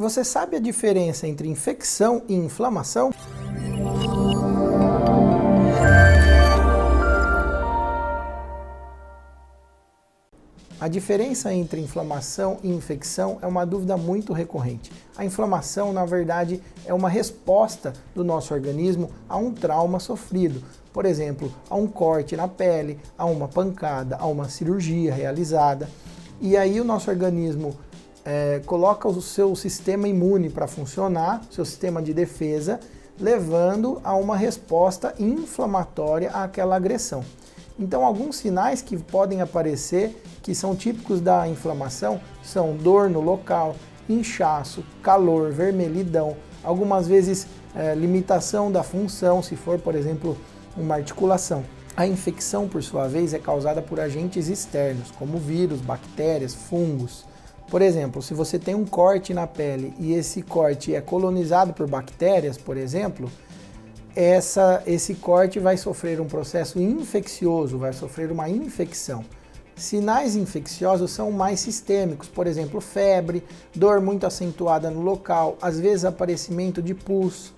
Você sabe a diferença entre infecção e inflamação? A diferença entre inflamação e infecção é uma dúvida muito recorrente. A inflamação, na verdade, é uma resposta do nosso organismo a um trauma sofrido. Por exemplo, a um corte na pele, a uma pancada, a uma cirurgia realizada. E aí o nosso organismo é, coloca o seu sistema imune para funcionar, seu sistema de defesa, levando a uma resposta inflamatória àquela agressão. Então, alguns sinais que podem aparecer que são típicos da inflamação são dor no local, inchaço, calor, vermelhidão, algumas vezes é, limitação da função, se for, por exemplo, uma articulação. A infecção, por sua vez, é causada por agentes externos, como vírus, bactérias, fungos. Por exemplo, se você tem um corte na pele e esse corte é colonizado por bactérias, por exemplo, essa, esse corte vai sofrer um processo infeccioso, vai sofrer uma infecção. Sinais infecciosos são mais sistêmicos, por exemplo, febre, dor muito acentuada no local, às vezes aparecimento de pus.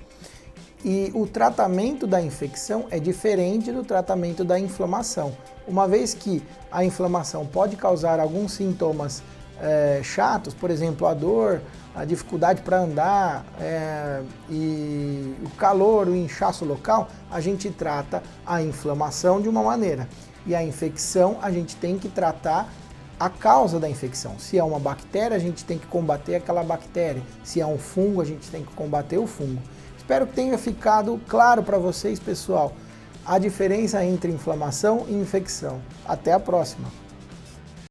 E o tratamento da infecção é diferente do tratamento da inflamação, uma vez que a inflamação pode causar alguns sintomas é, chatos, por exemplo, a dor, a dificuldade para andar é, e o calor, o inchaço local, a gente trata a inflamação de uma maneira. E a infecção, a gente tem que tratar a causa da infecção. Se é uma bactéria, a gente tem que combater aquela bactéria. Se é um fungo, a gente tem que combater o fungo. Espero que tenha ficado claro para vocês, pessoal, a diferença entre inflamação e infecção. Até a próxima!